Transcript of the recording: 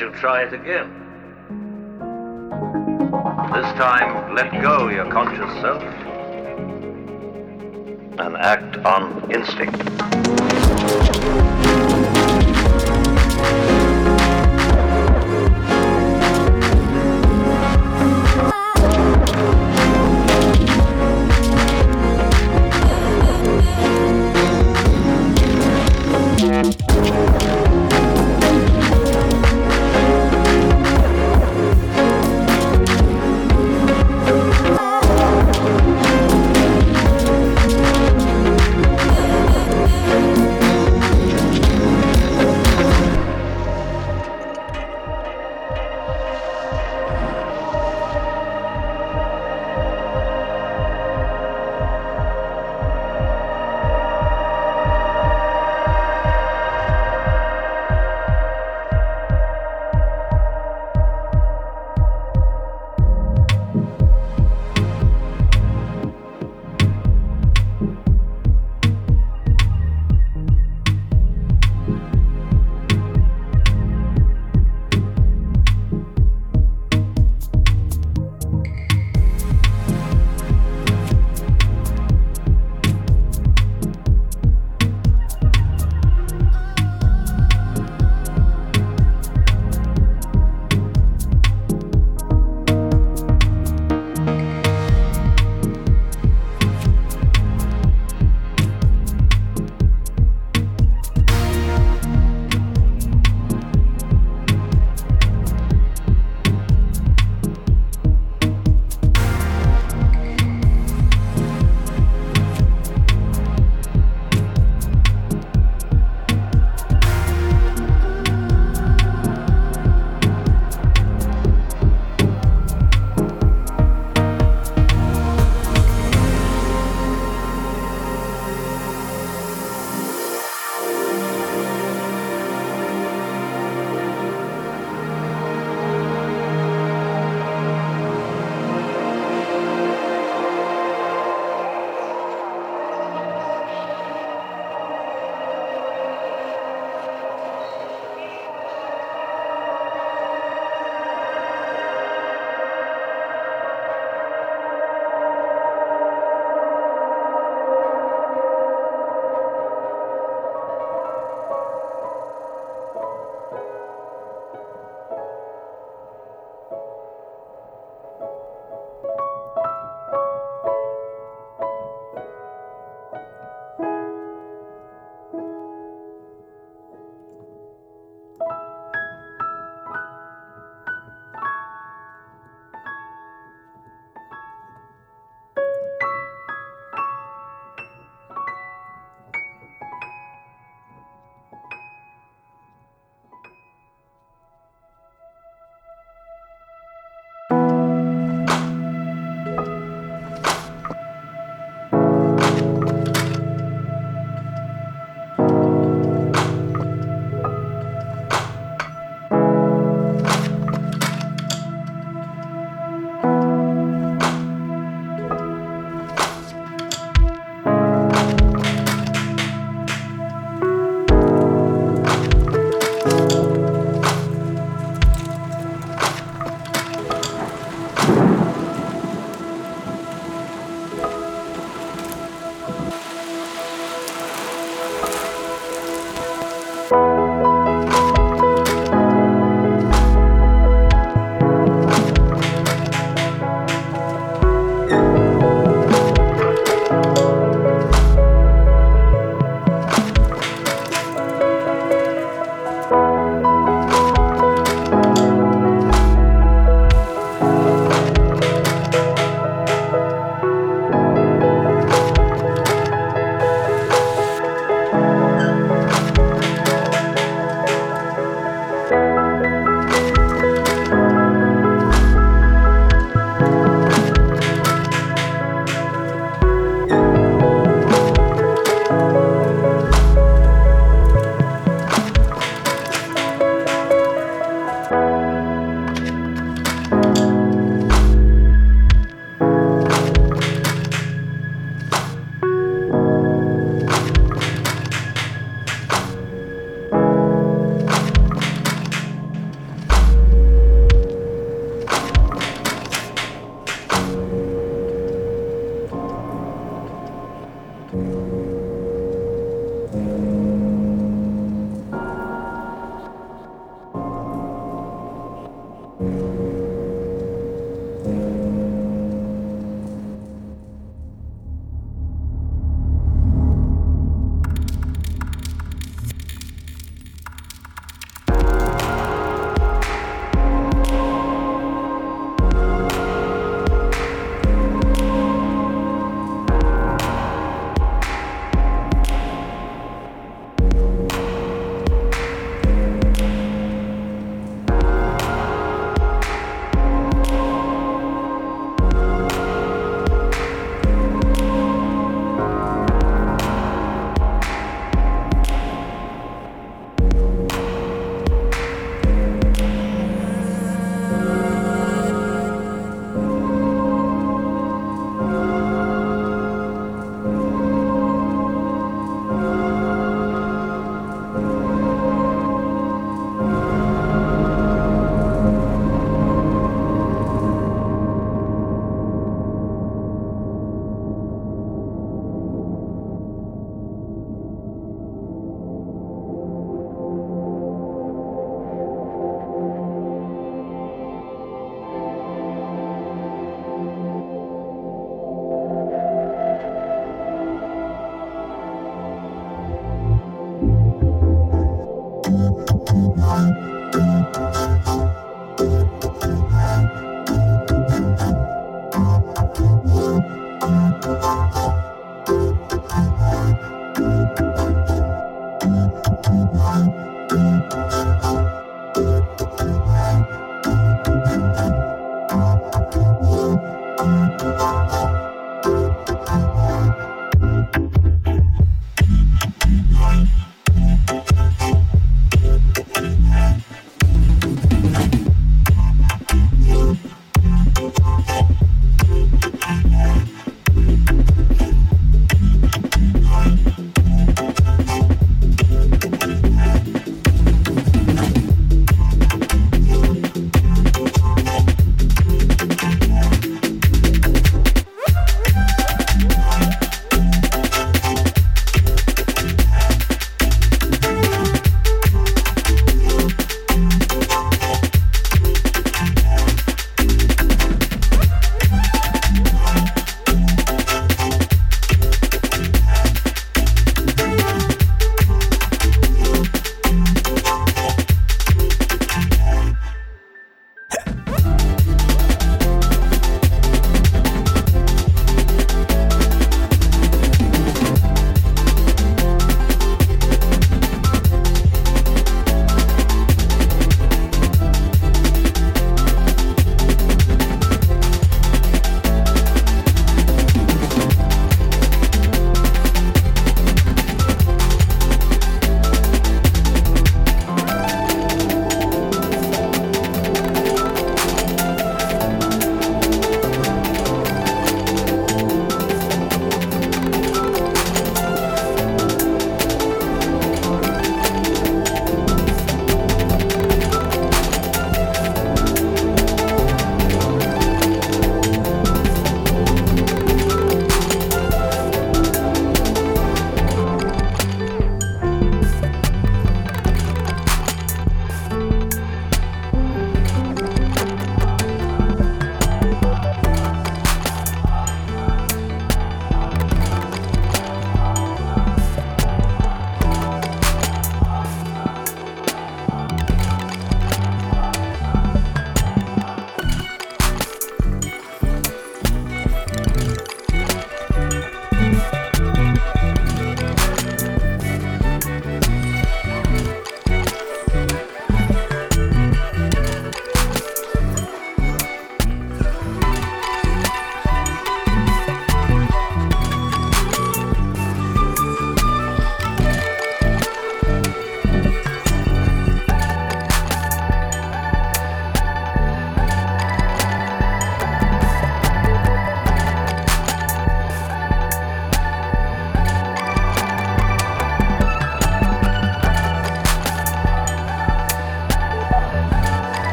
suggest you try it again. This time, let go your conscious self and act on instinct.